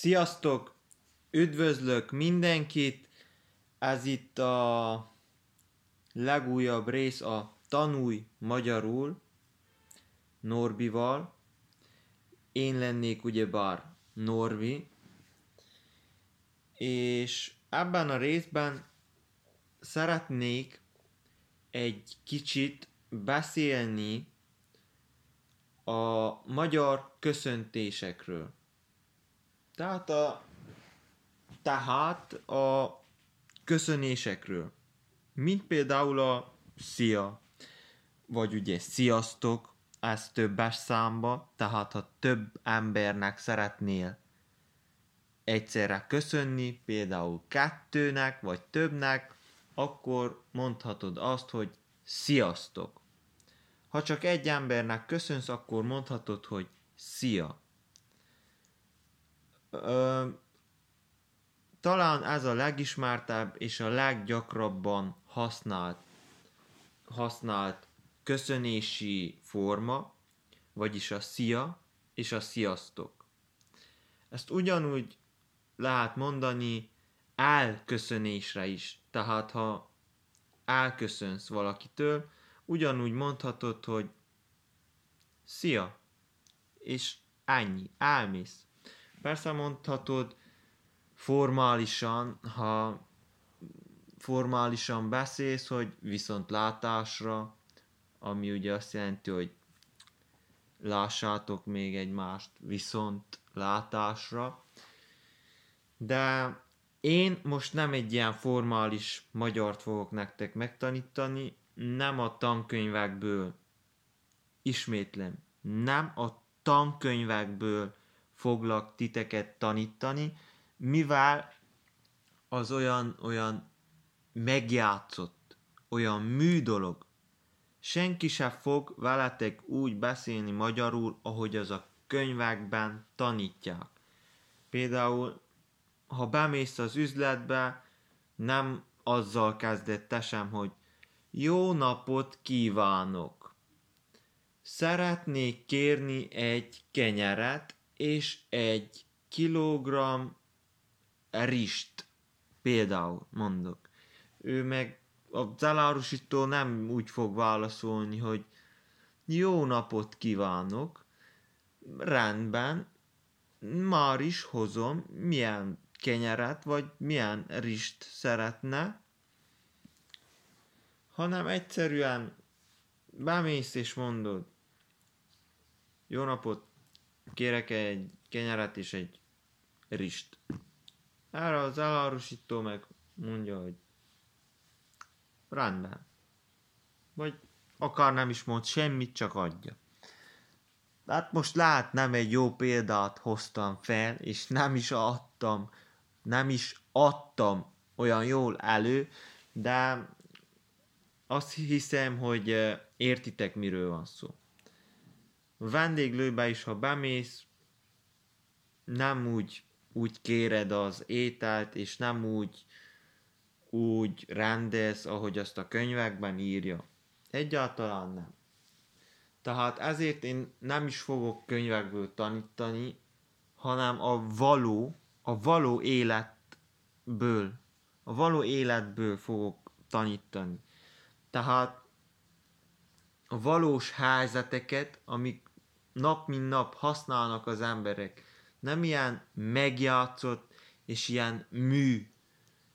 Sziasztok! Üdvözlök mindenkit! Ez itt a legújabb rész a Tanulj Magyarul Norbival. Én lennék ugyebár Norbi. És ebben a részben szeretnék egy kicsit beszélni a magyar köszöntésekről. Tehát a, tehát a köszönésekről. Mint például a szia, vagy ugye sziasztok, ez többes számba, tehát ha több embernek szeretnél egyszerre köszönni, például kettőnek, vagy többnek, akkor mondhatod azt, hogy sziasztok. Ha csak egy embernek köszönsz, akkor mondhatod, hogy szia. Ö, talán ez a legismertebb és a leggyakrabban használt, használt köszönési forma, vagyis a szia és a sziasztok. Ezt ugyanúgy lehet mondani elköszönésre is. Tehát ha elköszönsz valakitől, ugyanúgy mondhatod, hogy szia, és ennyi, elmész. Persze mondhatod formálisan, ha formálisan beszélsz, hogy viszont látásra, ami ugye azt jelenti, hogy lássátok még egymást viszont látásra. De én most nem egy ilyen formális magyart fogok nektek megtanítani, nem a tankönyvekből, ismétlem, nem a tankönyvekből foglak titeket tanítani, mivel az olyan, olyan megjátszott, olyan mű dolog. Senki se fog veletek úgy beszélni magyarul, ahogy az a könyvekben tanítják. Például, ha bemész az üzletbe, nem azzal kezdett te sem, hogy jó napot kívánok! Szeretnék kérni egy kenyeret és egy kilogramm rist. Például mondok. Ő meg a elárusító nem úgy fog válaszolni, hogy jó napot kívánok, rendben, már is hozom, milyen kenyeret, vagy milyen rist szeretne, hanem egyszerűen bemész és mondod, jó napot, kérek egy kenyeret és egy rist. Erre az elárusító meg mondja, hogy rendben. Vagy akár nem is mond semmit, csak adja. Hát most lát, nem egy jó példát hoztam fel, és nem is adtam, nem is adtam olyan jól elő, de azt hiszem, hogy értitek, miről van szó. Vendéglőbe is, ha bemész, nem úgy, úgy kéred az ételt, és nem úgy, úgy rendez, ahogy azt a könyvekben írja. Egyáltalán nem. Tehát ezért én nem is fogok könyvekből tanítani, hanem a való, a való életből, a való életből fogok tanítani. Tehát a valós helyzeteket, amik nap mint nap használnak az emberek, nem ilyen megjátszott és ilyen mű,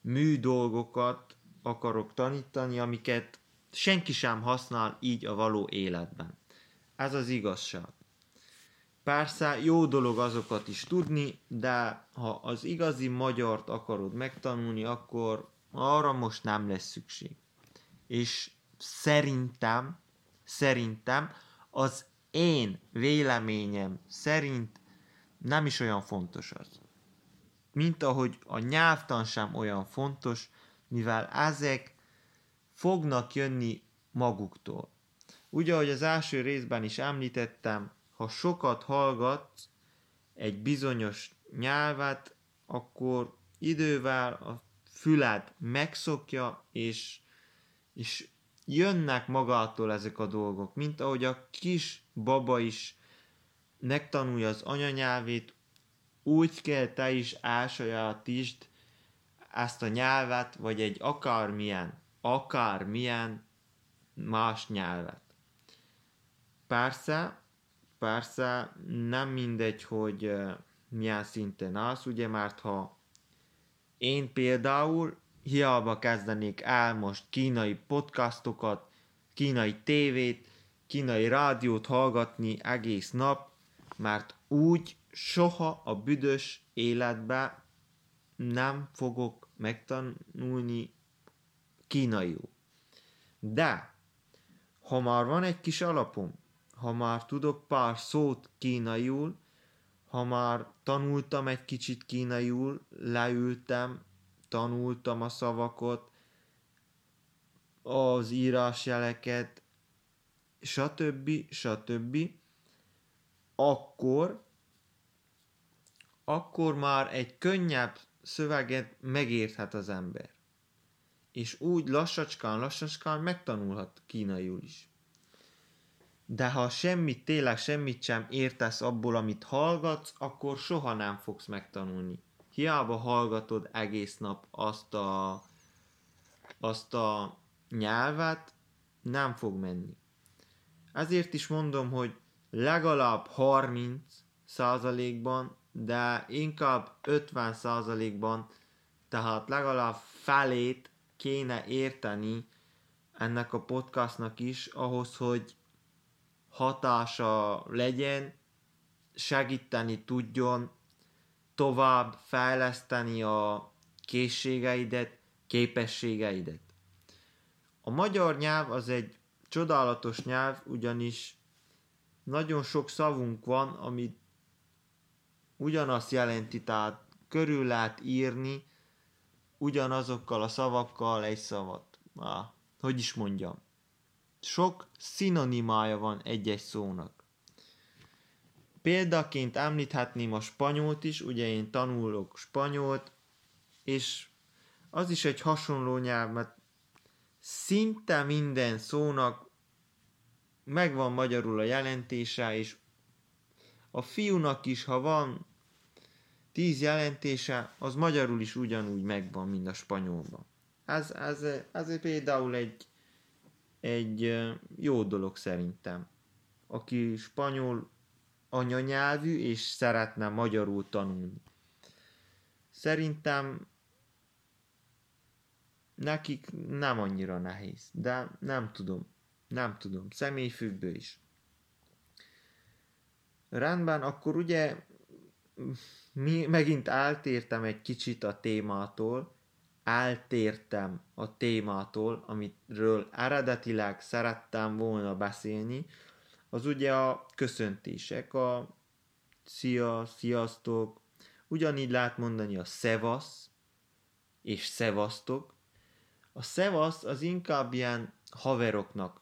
mű dolgokat akarok tanítani, amiket senki sem használ így a való életben. Ez az igazság. Persze jó dolog azokat is tudni, de ha az igazi magyart akarod megtanulni, akkor arra most nem lesz szükség és szerintem, szerintem az én véleményem szerint nem is olyan fontos az. Mint ahogy a nyelvtan sem olyan fontos, mivel ezek fognak jönni maguktól. Ugye, ahogy az első részben is említettem, ha sokat hallgatsz egy bizonyos nyelvet, akkor idővel a füled megszokja, és és jönnek magától ezek a dolgok, mint ahogy a kis baba is megtanulja az anyanyelvét, úgy kell te is elsajátítsd ezt a nyelvet, vagy egy akármilyen, akármilyen más nyelvet. Persze, persze nem mindegy, hogy milyen szinten állsz, ugye, mert ha én például hiába kezdenék el most kínai podcastokat, kínai tévét, kínai rádiót hallgatni egész nap, mert úgy soha a büdös életbe nem fogok megtanulni kínaiul. De, ha már van egy kis alapom, ha már tudok pár szót kínaiul, ha már tanultam egy kicsit kínaiul, leültem, tanultam a szavakat, az írásjeleket, stb. stb. Akkor, akkor már egy könnyebb szöveget megérthet az ember. És úgy lassacskán, lassacskán megtanulhat kínaiul is. De ha semmit, tényleg semmit sem értesz abból, amit hallgatsz, akkor soha nem fogsz megtanulni. Hiába hallgatod egész nap azt a, azt a nyelvet, nem fog menni. Ezért is mondom, hogy legalább 30 százalékban, de inkább 50 százalékban, tehát legalább felét kéne érteni ennek a podcastnak is, ahhoz, hogy hatása legyen, segíteni tudjon, tovább fejleszteni a készségeidet, képességeidet. A magyar nyelv az egy csodálatos nyelv, ugyanis nagyon sok szavunk van, amit ugyanazt jelenti, tehát körül lehet írni ugyanazokkal a szavakkal egy szavat. Ah, hogy is mondjam. Sok szinonimája van egy-egy szónak. Példaként említhetném a spanyolt is, ugye én tanulok spanyolt, és az is egy hasonló nyelv, mert szinte minden szónak megvan magyarul a jelentése, és a fiúnak is, ha van tíz jelentése, az magyarul is ugyanúgy megvan, mint a spanyolban. Ez, ez, ez például egy, egy jó dolog szerintem. Aki spanyol anyanyelvű, és szeretne magyarul tanulni. Szerintem nekik nem annyira nehéz, de nem tudom. Nem tudom. Személyfüggő is. Rendben, akkor ugye mi, megint eltértem egy kicsit a témától, eltértem a témától, amitről eredetileg szerettem volna beszélni, az ugye a köszöntések, a szia, sziasztok, ugyanígy lehet mondani a szevasz és szevasztok. A szevasz az inkább ilyen haveroknak,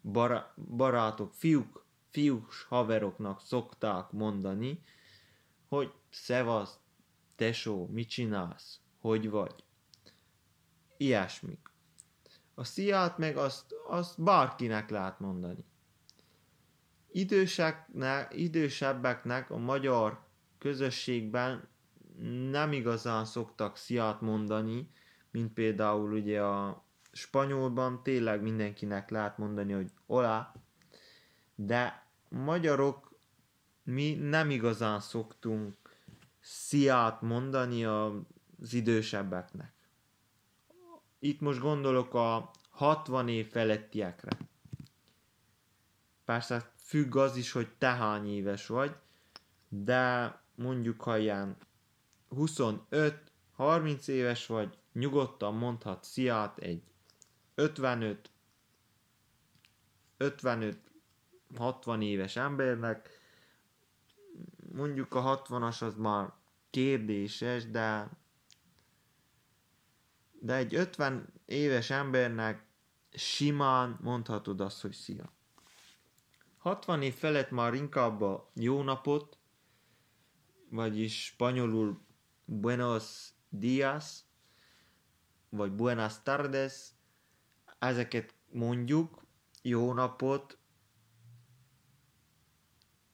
bar- barátok, fiúk, fiús haveroknak szokták mondani, hogy szevasz, tesó, mit csinálsz, hogy vagy. Ilyesmik. A sziát meg azt, azt bárkinek lehet mondani időseknek, idősebbeknek a magyar közösségben nem igazán szoktak sziát mondani, mint például ugye a spanyolban tényleg mindenkinek lehet mondani, hogy olá, de magyarok mi nem igazán szoktunk sziát mondani az idősebbeknek. Itt most gondolok a 60 év felettiekre. Persze függ az is, hogy te hány éves vagy, de mondjuk, ha ilyen 25-30 éves vagy, nyugodtan mondhat sziát egy 55 55-60 éves embernek, mondjuk a 60-as az már kérdéses, de de egy 50 éves embernek simán mondhatod azt, hogy szia. 60 év felett már inkább a jó napot, vagyis spanyolul buenos días, vagy buenas tardes, ezeket mondjuk, jó napot,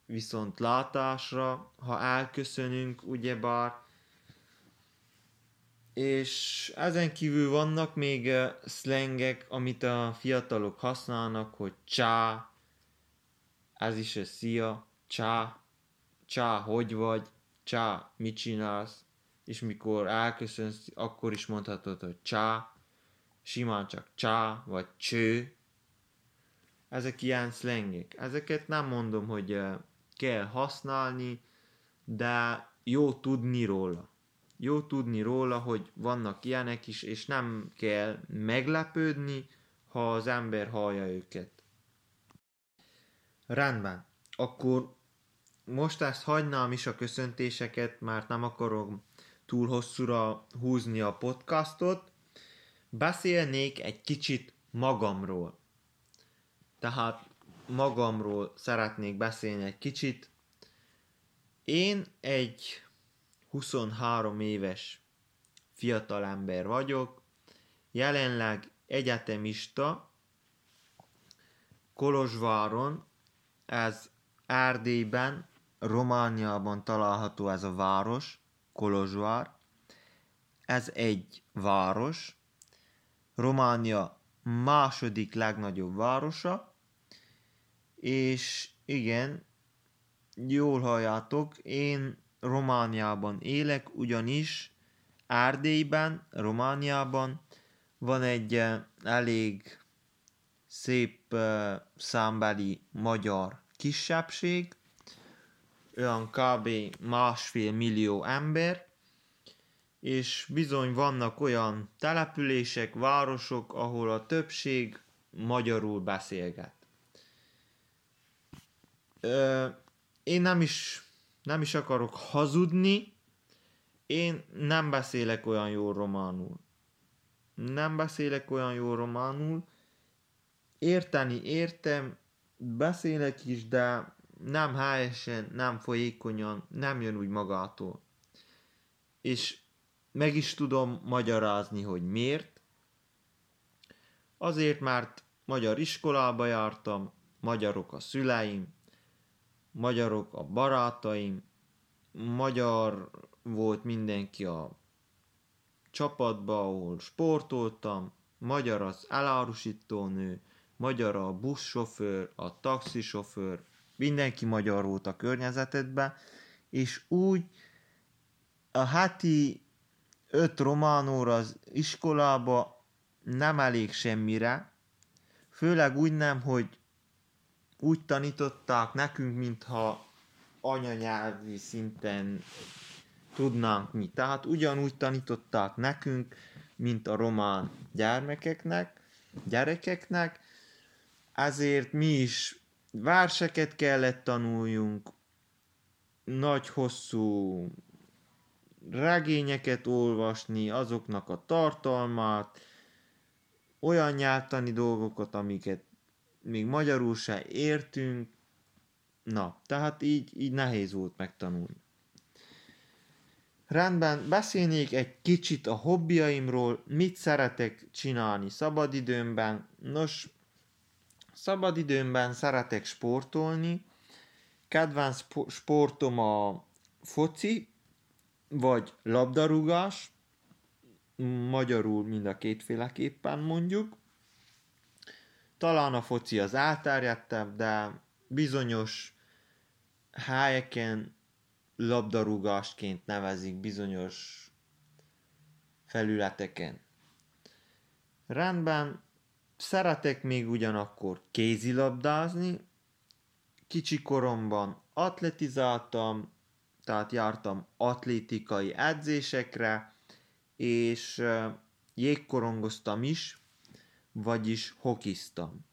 viszont látásra, ha elköszönünk, ugyebár. És ezen kívül vannak még szlengek, amit a fiatalok használnak, hogy csá, ez is a szia, csá, csá, hogy vagy, csá, mit csinálsz, és mikor elköszönsz, akkor is mondhatod, hogy csá, simán csak csá, vagy cső. Ezek ilyen szlengek. Ezeket nem mondom, hogy kell használni, de jó tudni róla. Jó tudni róla, hogy vannak ilyenek is, és nem kell meglepődni, ha az ember hallja őket. Rendben. Akkor most ezt hagynám is a köszöntéseket, mert nem akarom túl hosszúra húzni a podcastot. Beszélnék egy kicsit magamról. Tehát magamról szeretnék beszélni egy kicsit. Én egy 23 éves fiatalember vagyok, jelenleg egyetemista Kolozsváron, ez Erdélyben, Romániában található ez a város, Kolozsvár. Ez egy város, Románia második legnagyobb városa, és igen, jól halljátok, én Romániában élek, ugyanis Árdélyben, Romániában van egy eh, elég szép számbeli magyar kisebbség, olyan kb. másfél millió ember, és bizony vannak olyan települések, városok, ahol a többség magyarul beszélget. Ö, én nem is, nem is akarok hazudni, én nem beszélek olyan jó románul. Nem beszélek olyan jó románul. Érteni értem, beszélek is, de nem helyesen, nem folyékonyan, nem jön úgy magától. És meg is tudom magyarázni, hogy miért. Azért, mert magyar iskolába jártam, magyarok a szüleim, magyarok a barátaim, magyar volt mindenki a csapatba, ahol sportoltam, magyar az elárusítónő, magyar a buszsofőr, a taxisofőr, mindenki magyar volt a környezetedben, és úgy a heti öt román óra az iskolába nem elég semmire, főleg úgy nem, hogy úgy tanították nekünk, mintha anyanyelvi szinten tudnánk mi. Tehát ugyanúgy tanították nekünk, mint a román gyermekeknek, gyerekeknek, ezért mi is verseket kellett tanuljunk, nagy hosszú regényeket olvasni, azoknak a tartalmát, olyan nyelvtani dolgokat, amiket még magyarul se értünk, na, tehát így, így nehéz volt megtanulni. Rendben, beszélnék egy kicsit a hobbiaimról, mit szeretek csinálni szabadidőmben. Nos, szabadidőmben szeretek sportolni, kedvenc sportom a foci, vagy labdarúgás, magyarul mind a kétféleképpen mondjuk. Talán a foci az elterjedtebb, de bizonyos helyeken labdarúgásként nevezik bizonyos felületeken. Rendben, szeretek még ugyanakkor kézilabdázni. Kicsi koromban atletizáltam, tehát jártam atlétikai edzésekre, és jégkorongoztam is, vagyis hokiztam.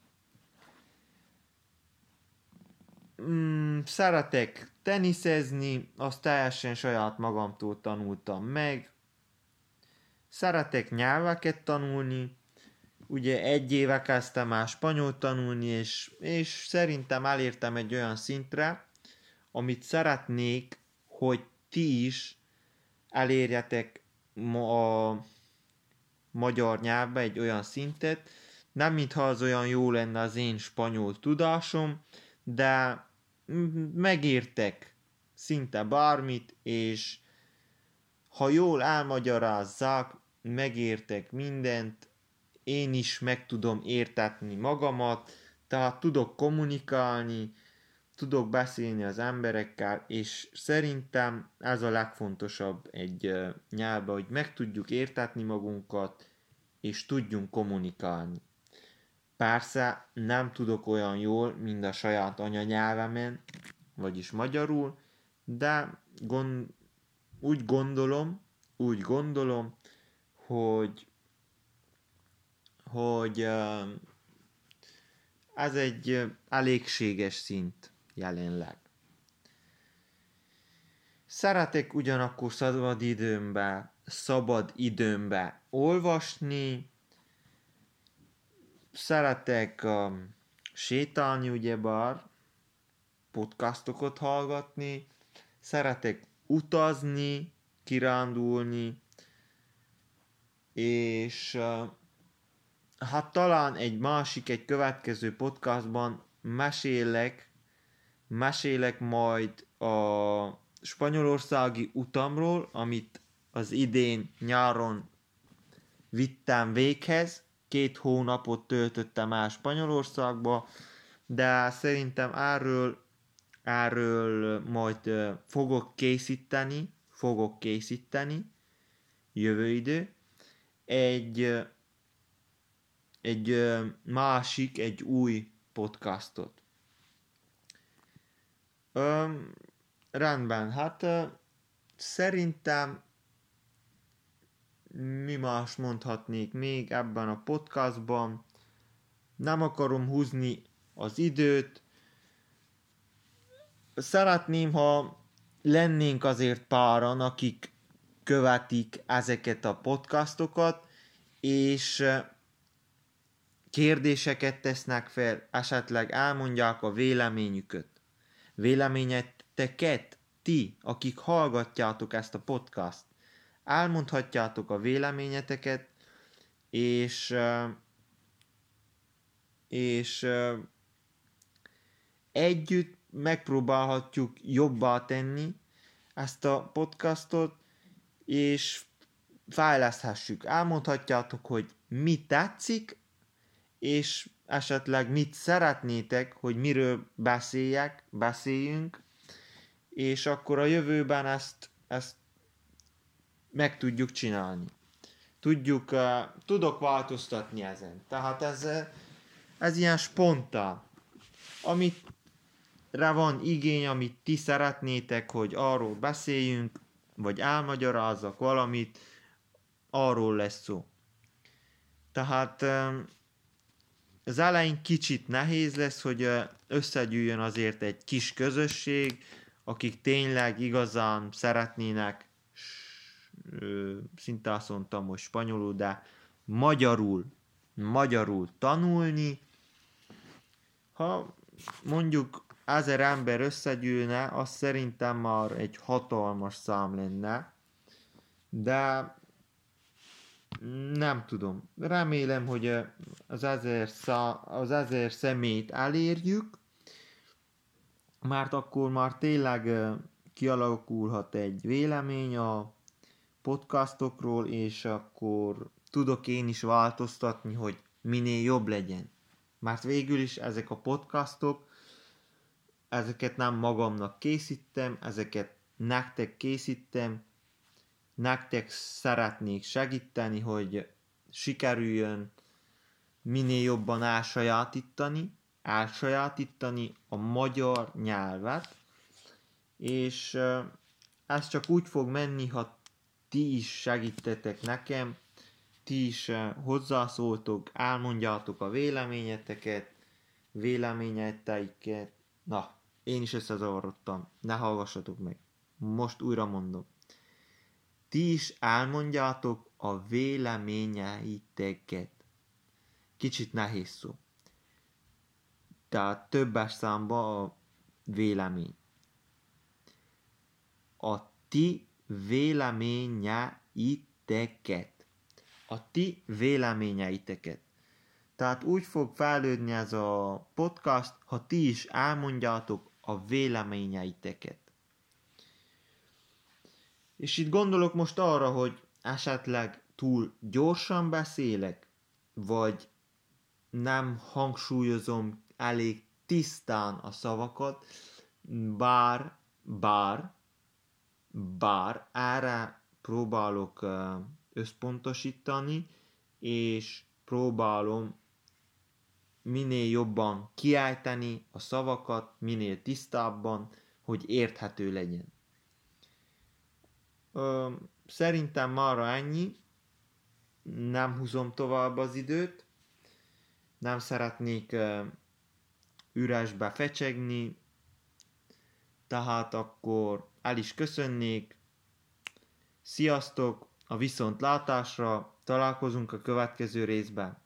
Mm, szeretek teniszezni, azt teljesen saját magamtól tanultam meg. Szeretek nyelveket tanulni, ugye egy éve kezdtem már spanyol tanulni, és, és szerintem elértem egy olyan szintre, amit szeretnék, hogy ti is elérjetek ma a magyar nyelvbe egy olyan szintet, nem mintha az olyan jó lenne az én spanyol tudásom, de megértek szinte bármit, és ha jól elmagyarázzák, megértek mindent, én is meg tudom értetni magamat, tehát tudok kommunikálni, tudok beszélni az emberekkel, és szerintem ez a legfontosabb egy nyelvben, hogy meg tudjuk értetni magunkat, és tudjunk kommunikálni. Persze nem tudok olyan jól, mint a saját anyanyelvemen, vagyis magyarul, de gond, úgy gondolom, úgy gondolom, hogy hogy ez egy elégséges szint jelenleg. Szeretek ugyanakkor szabad időmbe, szabad időmbe olvasni, szeretek um, sétálni ugyebár, podcastokat hallgatni, szeretek utazni, kirándulni, és uh, hát talán egy másik, egy következő podcastban mesélek, mesélek majd a spanyolországi utamról, amit az idén nyáron vittem véghez, két hónapot töltöttem el Spanyolországba, de szerintem erről, erről majd fogok készíteni, fogok készíteni. Jövő idő. Egy, egy másik, egy új podcastot. Öm, rendben, hát szerintem mi más mondhatnék még ebben a podcastban. Nem akarom húzni az időt. Szeretném, ha lennénk azért páran, akik követik ezeket a podcastokat, és kérdéseket tesznek fel, esetleg elmondják a véleményüket. Véleményeteket, ti, akik hallgatjátok ezt a podcast elmondhatjátok a véleményeteket, és és együtt megpróbálhatjuk jobbá tenni ezt a podcastot, és fejleszthessük. Elmondhatjátok, hogy mi tetszik, és esetleg mit szeretnétek, hogy miről beszéljek, beszéljünk, és akkor a jövőben ezt, ezt meg tudjuk csinálni. Tudjuk, uh, tudok változtatni ezen. Tehát ez, ez ilyen spontán. Amit rá van igény, amit ti szeretnétek, hogy arról beszéljünk, vagy elmagyarázzak valamit, arról lesz szó. Tehát az elején kicsit nehéz lesz, hogy összegyűjjön azért egy kis közösség, akik tényleg igazán szeretnének szinte azt mondtam most spanyolul, de magyarul, magyarul tanulni. Ha mondjuk ezer ember összegyűlne, az szerintem már egy hatalmas szám lenne, de nem tudom. Remélem, hogy az szá, az ezer szemét elérjük, mert akkor már tényleg kialakulhat egy vélemény a podcastokról, és akkor tudok én is változtatni, hogy minél jobb legyen. Mert végül is ezek a podcastok, ezeket nem magamnak készítem, ezeket nektek készítem, nektek szeretnék segíteni, hogy sikerüljön minél jobban elsajátítani, elsajátítani a magyar nyelvet, és ez csak úgy fog menni, ha ti is segítetek nekem, ti is hozzászóltok, elmondjátok a véleményeteket, véleményeteiket. Na, én is összezavarodtam, ne hallgassatok meg. Most újra mondom. Ti is elmondjátok a véleményeiteket. Kicsit nehéz szó. Tehát többes számba a vélemény. A ti véleményeiteket. A ti véleményeiteket. Tehát úgy fog fejlődni ez a podcast, ha ti is elmondjátok a véleményeiteket. És itt gondolok most arra, hogy esetleg túl gyorsan beszélek, vagy nem hangsúlyozom elég tisztán a szavakat, bár, bár, bár erre próbálok összpontosítani, és próbálom minél jobban kiállítani a szavakat, minél tisztábban, hogy érthető legyen. Szerintem mára ennyi. Nem húzom tovább az időt. Nem szeretnék üresbe fecsegni, tehát akkor el is köszönnék. Sziasztok, a viszontlátásra találkozunk a következő részben.